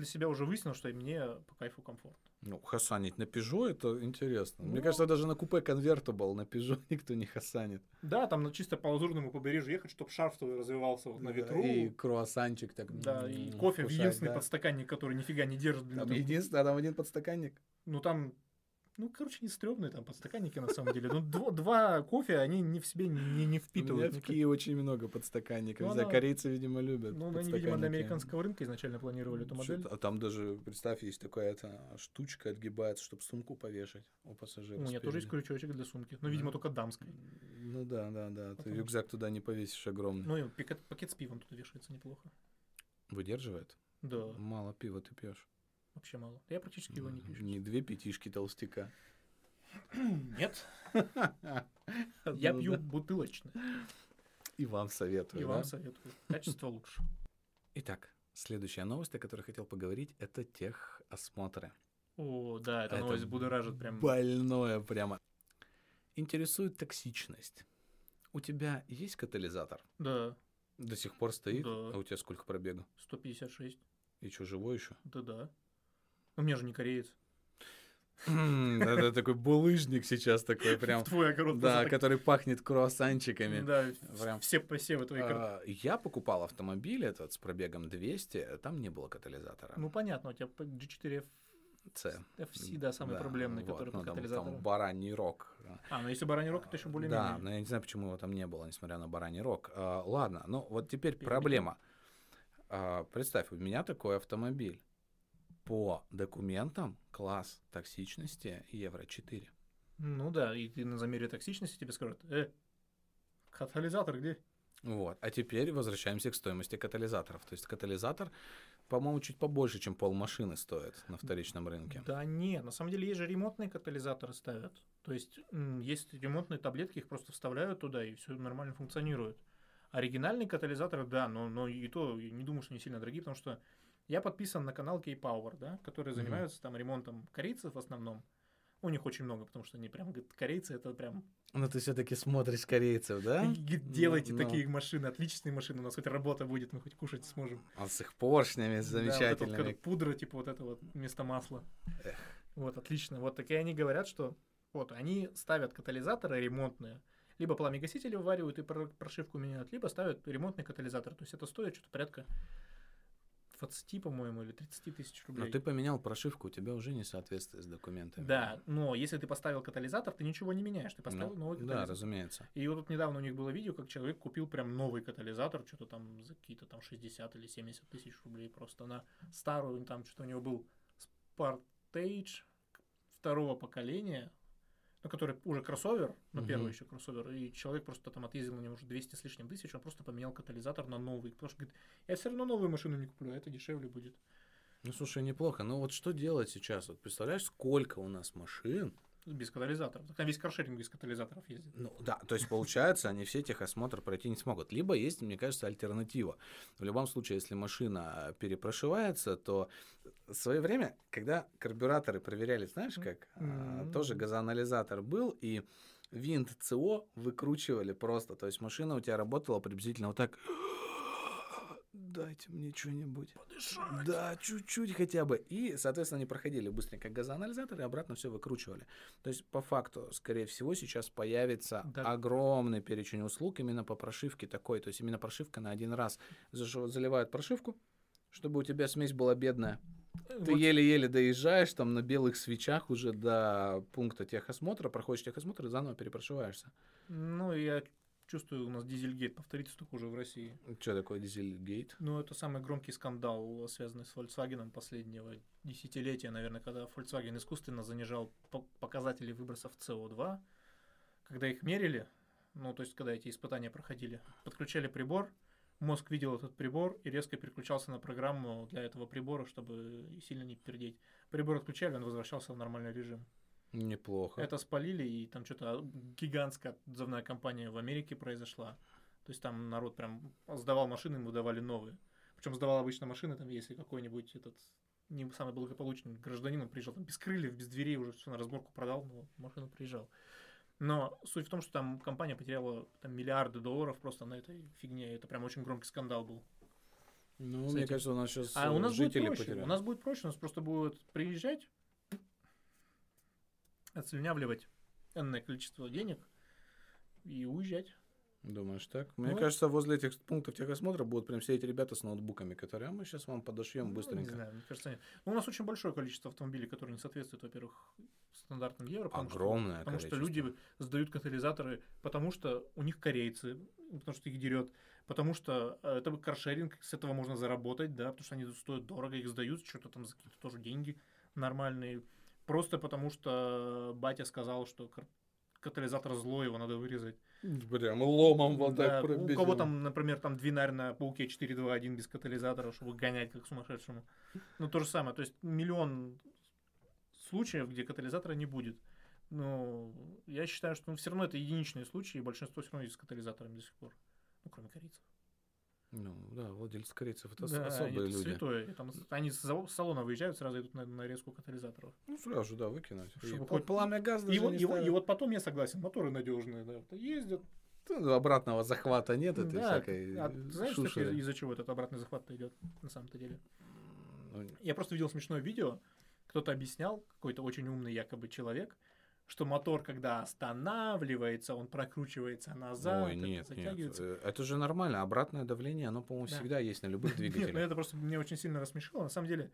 для себя уже выяснил, что мне по кайфу комфортно. Ну, хасанить на Peugeot это интересно. Мне Ну. кажется, даже на купе конвертабл на Peugeot никто не хасанит. Да, там на чисто по лазурному побережью ехать, чтобы шарф твой развивался вот на Да, ветру. И круассанчик так. Да, и кофе в вкушать, единственный да. подстаканник, который нифига не держит. блин, Там там- единственное, а там один подстаканник. Ну там, ну короче, не стрёмные там подстаканники на самом деле. Ну дво- два кофе, они не в себе не, не У меня впитывают. в. Киеве очень много подстаканников. Ну, она- корейцы, видимо, любят Ну, они, видимо, для американского рынка изначально планировали эту модель. А там даже, представь, есть такая эта штучка отгибается, чтобы сумку повешать у пассажира. У меня тоже есть крючочек для сумки. Но, видимо, только дамской. Ну да, да, да. Ты Потому рюкзак туда не повесишь огромный. Ну и пакет, пакет с пивом туда вешается неплохо. Выдерживает? Да, Мало пива ты пьешь. Вообще мало. Я практически его не пью. Не две пятишки толстяка. Нет, я Ну пью бутылочное. И вам советую. И вам советую. Качество лучше. Итак, следующая новость, о которой хотел поговорить, это техосмотры. О, да, эта новость будоражит прям. Больное прямо. Интересует токсичность. У тебя есть катализатор? Да, До сих пор стоит? Да. А у тебя сколько пробега? 156. И что, живой еще? Да-да. У меня же не кореец. Это такой булыжник сейчас такой прям. Твой огород Да, который пахнет круассанчиками. Да, Прям. все посевы твои. А, Я покупал автомобиль этот с пробегом 200, там не было катализатора. Ну, понятно, у тебя по G4 C. FC, да, самый Да, проблемный, вот, который ну, по там, катализатору. там бараний рог. А, ну если бараний рог, это еще более-менее. Да, но я не знаю, почему его там не было, несмотря на бараний рог. А, ладно, ну вот теперь Перебили. проблема. А, представь, у меня такой автомобиль. По документам класс токсичности Евро 4. Ну да, и ты на замере токсичности тебе скажут, э, катализатор где? Вот. А теперь возвращаемся к стоимости катализаторов. То есть катализатор, по-моему, чуть побольше, чем пол машины стоит на вторичном рынке. Да не, на самом деле есть же ремонтные катализаторы ставят. То есть есть ремонтные таблетки, их просто вставляют туда, и все нормально функционирует. Оригинальные катализаторы, да, но, но и то не думаю, что они сильно дорогие, потому что я подписан на канал K-Power, да, которые Мгм. занимаются там ремонтом корейцев в основном. У них очень много, потому что они прям, говорят, корейцы это прям Ну, ты все-таки смотришь корейцев, да? Делайте Ну, такие машины, отличные машины, у нас хоть работа будет, мы хоть кушать сможем. А с их поршнями Да, вот вот замечательными. пудра, типа вот это вот вместо масла. Эх. Вот, отлично. Вот такие они говорят, что вот они ставят катализаторы ремонтные, либо пламегасители вваривают и про- прошивку меняют, либо ставят ремонтный катализатор. То есть это стоит что-то порядка 20, по-моему, или 30 тысяч Но рублей. ты поменял прошивку, у тебя уже не соответствует с документами. Да, но если ты поставил катализатор, ты ничего не меняешь, ты поставил Ну, новый да, катализатор. разумеется. И вот тут недавно у них было видео, как человек купил прям новый катализатор, что-то там за какие-то там 60 или 70 тысяч рублей просто на старую, там что-то у него был Spartage второго поколения, ну, который уже кроссовер, но Мгм. первый еще кроссовер, и человек просто там отъездил на нем уже 200 с лишним тысяч, он просто поменял катализатор на новый, потому что говорит, я все равно новую машину не куплю, а это дешевле будет. Ну, слушай, неплохо. Ну, вот что делать сейчас? Вот представляешь, сколько у нас машин? Без катализатора. Там весь каршеринг без катализаторов ездит. Ну, да, то есть, получается, они все техосмотр пройти не смогут. Либо есть, мне кажется, альтернатива. В любом случае, если машина перепрошивается, то в свое время, когда карбюраторы проверяли, знаешь как, а, тоже газоанализатор был, и винт ЦО выкручивали просто. То есть машина у тебя работала приблизительно вот так. Дайте мне что-нибудь. Да, чуть-чуть хотя бы. И, соответственно, они проходили быстренько газоанализатор и обратно все выкручивали. То есть, по факту, скорее всего, сейчас появится Да. огромный перечень услуг именно по прошивке такой. То есть, именно прошивка на один раз. Заливают прошивку, чтобы у тебя смесь была бедная. Ты Вот еле-еле доезжаешь там на белых свечах уже до пункта техосмотра, проходишь техосмотр и заново перепрошиваешься. Ну, я чувствую, у нас дизельгейт повторится только уже в России. Что такое дизельгейт? Ну, это самый громкий скандал, связанный с Volkswagen последнего десятилетия, наверное, когда Volkswagen искусственно занижал показатели выбросов СО2, когда их мерили, ну, то есть, когда эти испытания проходили, подключали прибор, мозг видел этот прибор и резко переключался на программу для этого прибора, чтобы сильно не пердеть. Прибор отключали, он возвращался в нормальный режим. Неплохо. Это спалили, и там что-то гигантская отзывная компания в Америке произошла. То есть там народ прям сдавал машины, ему давали новые. Причем сдавал обычно машины, там, если какой-нибудь этот не самый благополучный гражданин, он приезжал там без крыльев, без дверей, уже все на разборку продал, но машину приезжал. Но суть в том, что там компания потеряла там, миллиарды долларов просто на этой фигне. Это прям очень громкий скандал был. Ну, мне кажется, у нас сейчас а у нас жители будет проще. У нас будет проще, у нас просто будут приезжать, отслюнявливать энное количество денег и уезжать. Думаешь так? Мне вот. кажется, возле этих пунктов техосмотра будут прям все эти ребята с ноутбуками, которые а мы сейчас вам подошьем ну, быстренько. Не знаю, мне кажется, нет. Ну, у нас очень большое количество автомобилей, которые не соответствуют, во-первых, стандартным евро. Потому Огромное что, Потому что люди сдают катализаторы, потому что у них корейцы, потому что их дерет, потому что э, это каршеринг, с этого можно заработать, да, потому что они стоят дорого, их сдают, что-то там за какие-то тоже деньги нормальные. Просто потому что батя сказал, что катализатор злой, его надо вырезать. Прям ломом вот да, так пробить. У кого там, например, там двинарь на пауке 4.2.1 без катализатора, чтобы гонять как сумасшедшему. Ну, то же самое. То есть миллион случаев, где катализатора не будет. Но я считаю, что ну, все равно это единичные случаи, и большинство все равно есть с катализаторами до сих пор. Ну, кроме корейцев. Ну, да, владельцы корейцев это да, особые они люди. святое. Там, они с салона выезжают, сразу идут на нарезку катализаторов. Ну, сразу да, выкинуть. Чтобы хоть пламя газ даже и, вот, и, и вот потом я согласен, моторы надежные, да, ездят. Ну, обратного захвата нет этой да, всякой а, Знаешь, из-за чего этот обратный захват идет на самом-то деле? Ну, я просто видел смешное видео, кто-то объяснял, какой-то очень умный якобы человек, что мотор, когда останавливается, он прокручивается назад. Ой, нет, нет. Э, это же нормально. Обратное давление, оно, по-моему, да. всегда есть на любых двигателях. Нет, ну это просто мне очень сильно рассмешило. На самом деле,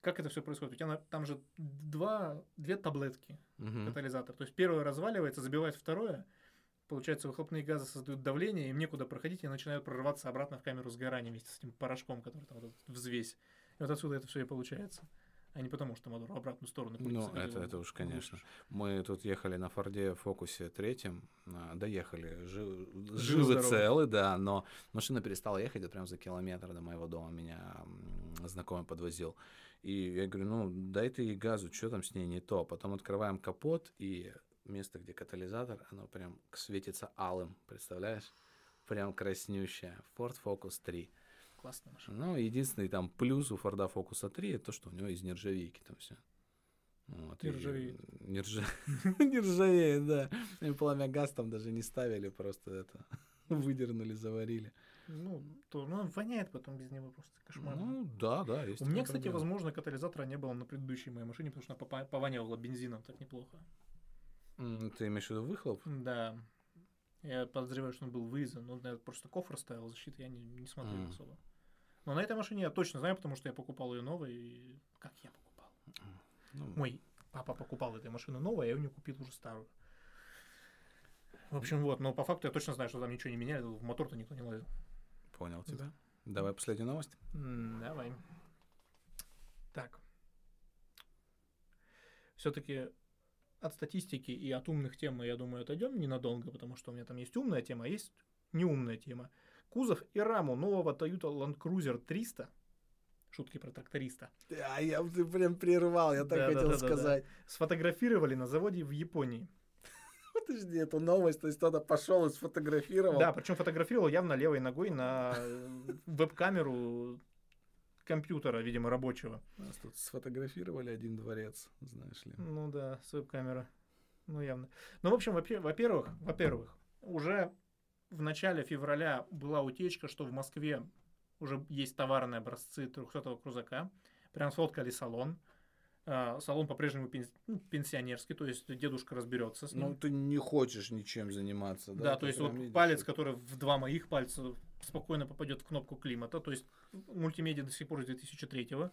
как это все происходит? У тебя там же два, две таблетки угу. катализатор. То есть первое разваливается, забивает второе. Получается, выхлопные газы создают давление, им некуда проходить, и начинают прорываться обратно в камеру сгорания вместе с этим порошком, который там вот взвесь. И вот отсюда это все и получается а не потому, что мотор в обратную сторону. Ну, это, это уж, конечно. Мы тут ехали на Форде Фокусе третьем, а, доехали, жив, живы целы, да, но машина перестала ехать, это прям за километр до моего дома меня знакомый подвозил. И я говорю, ну, дай ты ей газу, что там с ней не то. Потом открываем капот, и место, где катализатор, оно прям светится алым, представляешь? Прям краснющее. Ford Focus 3 классная машина. Ну, единственный там плюс у Форда Фокуса 3 это то, что у него из нержавейки там все. Вот, не ржавеет. Не, ржа... не ржавеет, да. И пламя газ там даже не ставили, просто это выдернули, заварили. Ну, то, ну, воняет потом без него просто кошмар. Ну, да, да. Есть У меня, кстати, проблема. возможно, катализатора не было на предыдущей моей машине, потому что она пованивала бензином так неплохо. Ты имеешь в виду выхлоп? Да. Я подозреваю, что он был вырезан, но я просто кофр ставил защиты, я не, не смотрел mm. особо. Но на этой машине я точно знаю, потому что я покупал ее новой. И... Как я покупал? Ну, Мой папа покупал эту машину новую, а я у нее купил уже старую. В общем, вот, но по факту я точно знаю, что там ничего не меняли, в мотор-то никто не лазил. Понял тебя. Да. Давай последнюю новость. Давай. Так. Все-таки от статистики и от умных тем мы, я думаю, отойдем ненадолго, потому что у меня там есть умная тема, а есть неумная тема. Кузов и раму нового Toyota Land Cruiser 300 шутки про тракториста. А я ты прям прервал, я так да, хотел да, да, сказать. Да, да. Сфотографировали на заводе в Японии. Подожди, эту новость, то есть кто-то пошел и сфотографировал. Да, причем фотографировал явно левой ногой на веб-камеру компьютера, видимо, рабочего. Нас тут сфотографировали один дворец, знаешь ли. Ну да, с веб-камеры. Ну, явно. Ну, в общем, во-первых, во-первых, уже в начале февраля была утечка, что в Москве уже есть товарные образцы 300-го крузака. Прям сфоткали салон. А, салон по-прежнему ну, пенсионерский, то есть дедушка разберется с ним. Ну, ты не хочешь ничем заниматься, да? Да, то есть вот видишь, палец, который в два моих пальца спокойно попадет в кнопку климата, то есть мультимедиа до сих пор с 2003-го.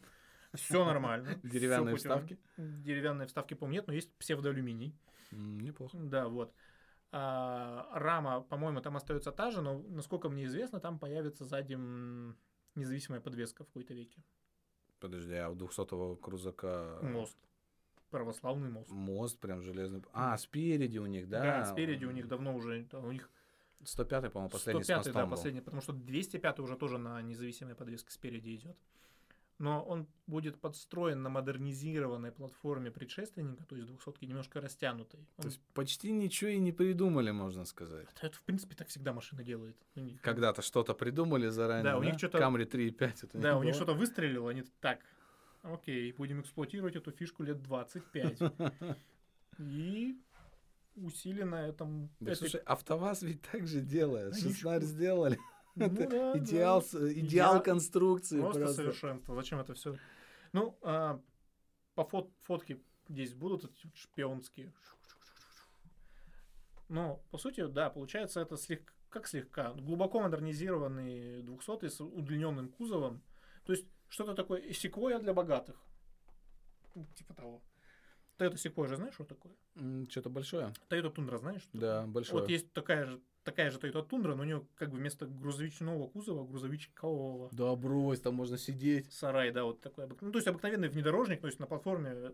Все нормально. Деревянные вставки? Деревянные вставки, по-моему, нет, но есть псевдоалюминий. Неплохо. Да, вот. А, рама, по-моему, там остается та же, но, насколько мне известно, там появится сзади независимая подвеска в какой-то веке. Подожди, а у 200-го крузака Мост. Православный мост. мост прям железный. А, спереди у них, да? Да, спереди у них давно уже, у них 105-й, по-моему, последний 105 с мостом да, был. последний, потому что 205 уже тоже на независимой подвеске спереди идет. Но он будет подстроен на модернизированной платформе предшественника, то есть 200 немножко растянутой. Он- То есть почти ничего и не придумали, можно сказать. это, в принципе, так всегда машина делает. Них- Когда-то что-то придумали заранее, Да, у них чё-то- Camry 3.5 это Да, у них было. что-то выстрелило, они так, окей, будем эксплуатировать эту фишку лет 25. И усиленно этом... Да, этой- слушай, АвтоВАЗ ведь так же делает. Они Шестнарь чё- сделали. Ну это да, идеал, с- идеал конструкции. Просто совершенство. Зачем это все? Ну, а, по фот фотке здесь будут шпионские. Но, по сути, да, получается это слегка, как слегка, глубоко модернизированный 200 с удлиненным кузовом. То есть, что-то такое секвоя для богатых. Ну, Типа того. Sequoia же знаешь, что такое? Что-то большое. Toyota Tundra знаешь? что Да, такое? большое. Вот есть такая же, такая же Toyota Tundra, но у нее как бы вместо грузовичного кузова грузовичкового. Да брось, там можно сидеть. Сарай, да, вот такой. Ну, то есть обыкновенный внедорожник, то есть на платформе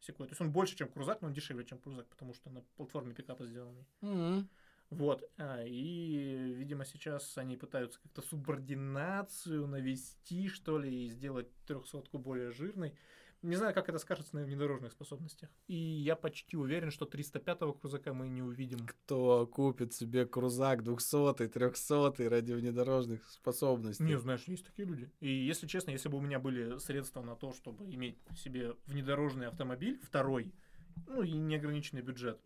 секой. То есть он больше, чем крузак, но он дешевле, чем крузак, потому что на платформе пикапа сделанный. Мгм. Вот. А, и, видимо, сейчас они пытаются как-то субординацию навести, что ли, и сделать трехсотку более жирной. Не знаю, как это скажется на внедорожных способностях. И я почти уверен, что 305-го крузака мы не увидим. Кто купит себе крузак 200 300 ради внедорожных способностей? Не, знаешь, есть такие люди. И если честно, если бы у меня были средства на то, чтобы иметь себе внедорожный автомобиль, второй, ну и неограниченный бюджет,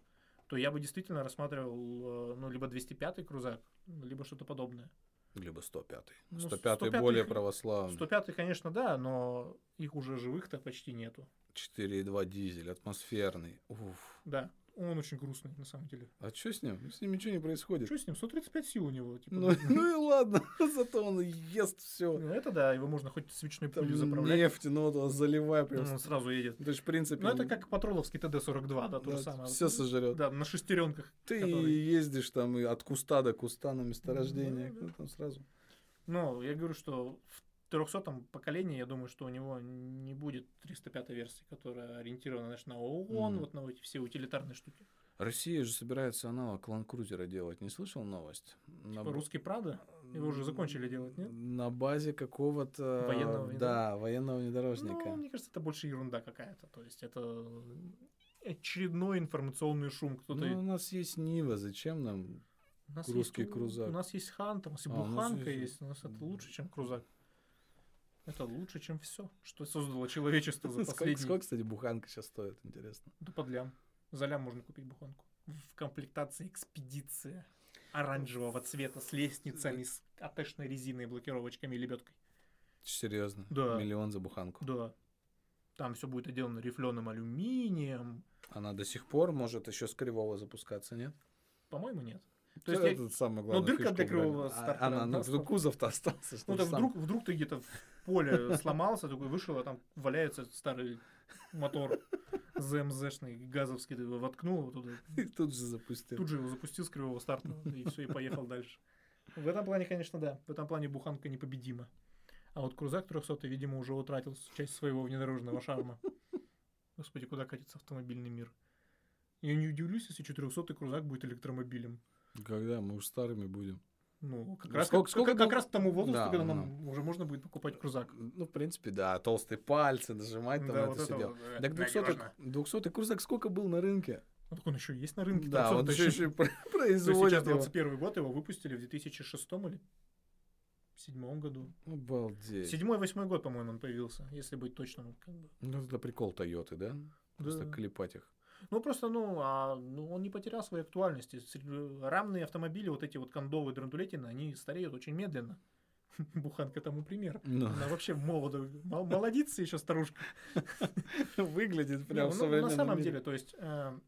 то я бы действительно рассматривал, э, ну, либо 205-й крузак, либо что-то подобное. Либо 105 Ну, 105 105-й более православный. 105-й, конечно, да, но их уже живых-то почти нету. 4,2 дизель, атмосферный. Уф. Да, он очень грустный, на самом деле. А что с ним? С ним ничего не происходит. Что с ним? 135 сил у него. Типа, Ну, ну и ладно, зато он ест все. Ну, это да, его можно хоть свечной пулей заправлять. нефть, ну, вот заливай прям. Он сразу едет. То есть, в принципе... Ну, это как патроловский ТД-42, да, то же самое. Все сожрет. Да, на шестеренках. Ты ездишь там и от куста до куста на месторождение. Да. Ну, там сразу. Ну, я говорю, что в 300 поколении, я думаю, что у него не будет 305 версии, которая ориентирована знаешь, на ООН, Мгм. вот на эти все утилитарные штуки. Россия же собирается аналог Ланкрузера делать. Не слышал новость? На б- Русский Прада? Его уже закончили делать, нет? На базе какого-то... Военного Да, военного Ну, внедорожника. мне кажется, это больше ерунда какая-то. То есть это очередной информационный шум. Кто-то... Ну, у нас есть Нива, зачем нам? у нас русский есть, крузак. У нас есть Ханта, у нас и А, нас Буханка есть- есть. У нас это лучше, чем крузак. Это лучше, чем все, что создало человечество за Сколько, последние сколько, кстати, буханка сейчас стоит, интересно? Да под лям. За лям можно купить буханку. В комплектации экспедиция оранжевого цвета с лестницами, с атешной резиной, блокировочками и лебедкой. Серьезно? Да. Миллион за буханку. Да. Там все будет отделано рифленым алюминием. Она до сих пор может еще с кривого запускаться, нет? По-моему, нет. То есть есть я- это самая ну, дырка для кривого А- стартера, Она, ну, что- кузов-то остался. Ну, сам. вдруг, вдруг ты где-то в поле сломался, такой вышел, а там валяется старый мотор ЗМЗшный, газовский, ты его воткнул его туда, И тут же запустил. Тут же его запустил с кривого старта, и все, и поехал дальше. В этом плане, конечно, да. В этом плане буханка непобедима. А вот крузак 300, видимо, уже утратил часть своего внедорожного шарма. Господи, куда катится автомобильный мир? Я не удивлюсь, если 400 крузак будет электромобилем. Когда мы уж старыми будем. Ну, как, Ну, раз, сколько- как, сколько как- был- раз к тому возрасту, Да, когда ну. нам уже можно будет покупать крузак. Ну, в принципе, да, толстые пальцы, нажимать там Да, это вот все дело. вот, э, Так 200 надежно. 200 крузак сколько был на рынке? Ну, так он еще есть на рынке. Да, 300 он еще, еще- сейчас производит его. 21 год, его выпустили в 2006 или седьмом году. Обалдеть. Седьмой, восьмой год, по-моему, он появился, если быть точным. Как бы. Ну, это прикол Тойоты, да? Просто Да. клепать их. Ну, просто, ну, а, ну, он не потерял своей актуальности. Сре- Рамные автомобили, вот эти вот кондовые драндулетины, они стареют очень медленно. Буханка тому пример. Ну, Она вообще молодо, мол- молодится еще старушка. выглядит прям ну, в на самом мире. деле, то есть, э,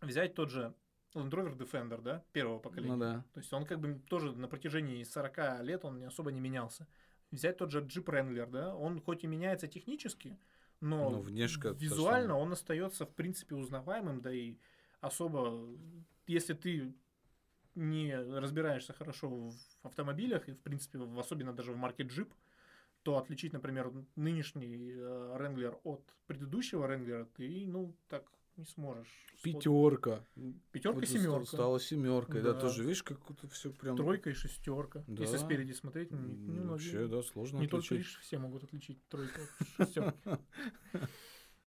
взять тот же Land Rover Defender, да, первого поколения. Ну да. То есть он как бы тоже на протяжении 40 лет он особо не менялся. Взять тот же Jeep Wrangler, да, он хоть и меняется технически, но Ну, же визуально он остается в принципе узнаваемым, да и особо, если ты не разбираешься хорошо в автомобилях, и, в принципе, в, особенно даже в марке Jeep, то отличить, например, нынешний э, Wrangler от предыдущего Wrangler ты, ну, так не сможешь. Пятерка. Пятерка, Вот семерка. Стала семеркой, да. Да. тоже, видишь, как это все прям... Тройка и шестерка. Если Да. спереди смотреть, не, м, не многие- Вообще, да, сложно не только отличить. лишь все могут отличить тройку от шестерки.